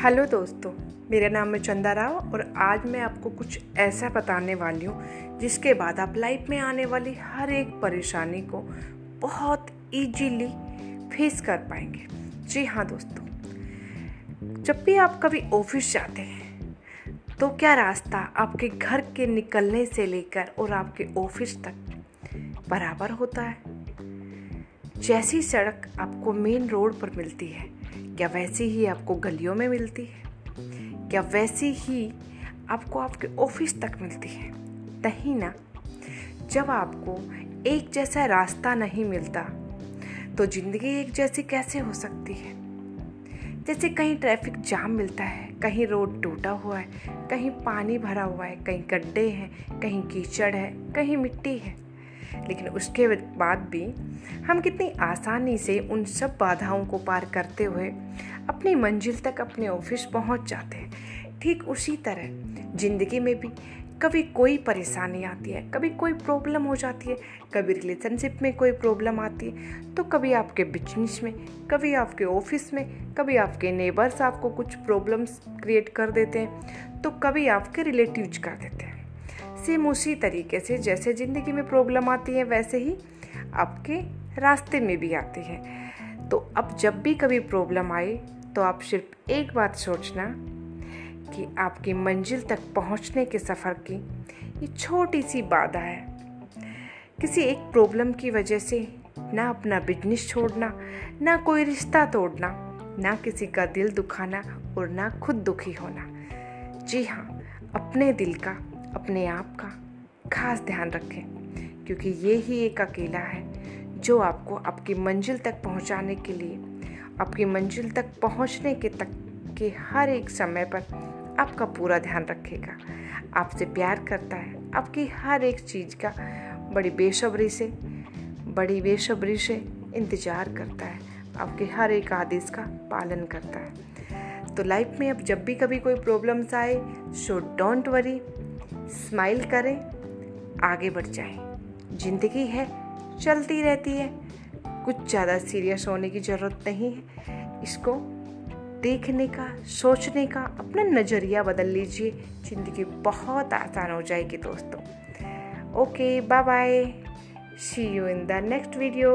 Hello दोस्तों, मेरा नाम है चंदा राव और आज मैं आपको कुछ ऐसा बताने वाली हूँ, जिसके बाद आप लाइफ में आने वाली हर एक परेशानी को बहुत इजीली फेस कर पाएँगे। जी हाँ दोस्तों, जब भी आप कभी ऑफ़िस जाते हैं तो क्या रास्ता आपके घर के निकलने से लेकर और आपके ऑफ़िस तक बराबर होता है? जैसी सड़क आपको मेन रोड पर मिलती है क्या वैसी ही आपको गलियों में मिलती है? क्या वैसी ही आपको आपके ऑफ़िस तक मिलती है? नहीं ना, जब आपको एक जैसा रास्ता नहीं मिलता तो ज़िंदगी एक जैसी कैसे हो सकती है? जैसे कहीं ट्रैफ़िक जाम मिलता है, कहीं रोड टूटा हुआ है, कहीं पानी भरा हुआ है, कहीं गड्ढे हैं, कहीं कीचड़ है, कहीं मिट्टी है। लेकिन उसके बाद भी हम कितनी आसानी से उन सब बाधाओं को पार करते हुए अपनी मंजिल तक अपने ऑफ़िस पहुँच जाते हैं। ठीक उसी तरह ज़िंदगी में भी कभी कोई परेशानी आती है, कभी कोई प्रॉब्लम हो जाती है, कभी रिलेशनशिप में कोई प्रॉब्लम आती है तो कभी आपके बिज़नेस में, कभी आपके ऑफ़िस में, कभी आपके नेबर्स आपको कुछ प्रॉब्लम्स क्रिएट कर देते हैं तो कभी आपके रिलेटिव्स कर देते हैं। सेम उसी तरीके से, जैसे ज़िंदगी में प्रॉब्लम आती है, वैसे ही आपके रास्ते में भी आती है। तो अब जब भी कभी प्रॉब्लम आए तो आप सिर्फ़ एक बात सोचना कि आपकी मंजिल तक पहुँचने के सफ़र की ये छोटी सी बाधा है। किसी एक प्रॉब्लम की वजह से ना अपना बिज़नेस छोड़ना, ना कोई रिश्ता तोड़ना, ना किसी का दिल दुखाना और ना खुद दुखी होना। जी हाँ अपने दिल का अपने आप का खास ध्यान रखें, क्योंकि ये ही एक अकेला है जो आपको आपकी मंजिल तक पहुँचाने के लिए, आपकी मंजिल तक पहुँचने के तक के हर एक समय पर आपका पूरा ध्यान रखेगा। आपसे प्यार करता है, आपकी हर एक चीज़ का बड़ी बेसब्री से, बड़ी बेसब्री से इंतज़ार करता है, आपके हर एक आदेश का पालन करता है। तो लाइफ में अब जब भी कभी कोई प्रॉब्लम्स आए सो डोंट वरी स्माइल करें, आगे बढ़ जाएँ। ज़िंदगी है, चलती रहती है। कुछ ज़्यादा सीरियस होने की ज़रूरत नहीं है। इसको देखने का, सोचने का अपना नज़रिया बदल लीजिए। ज़िंदगी बहुत आसान हो जाएगी दोस्तों। Okay bye bye see you in the next video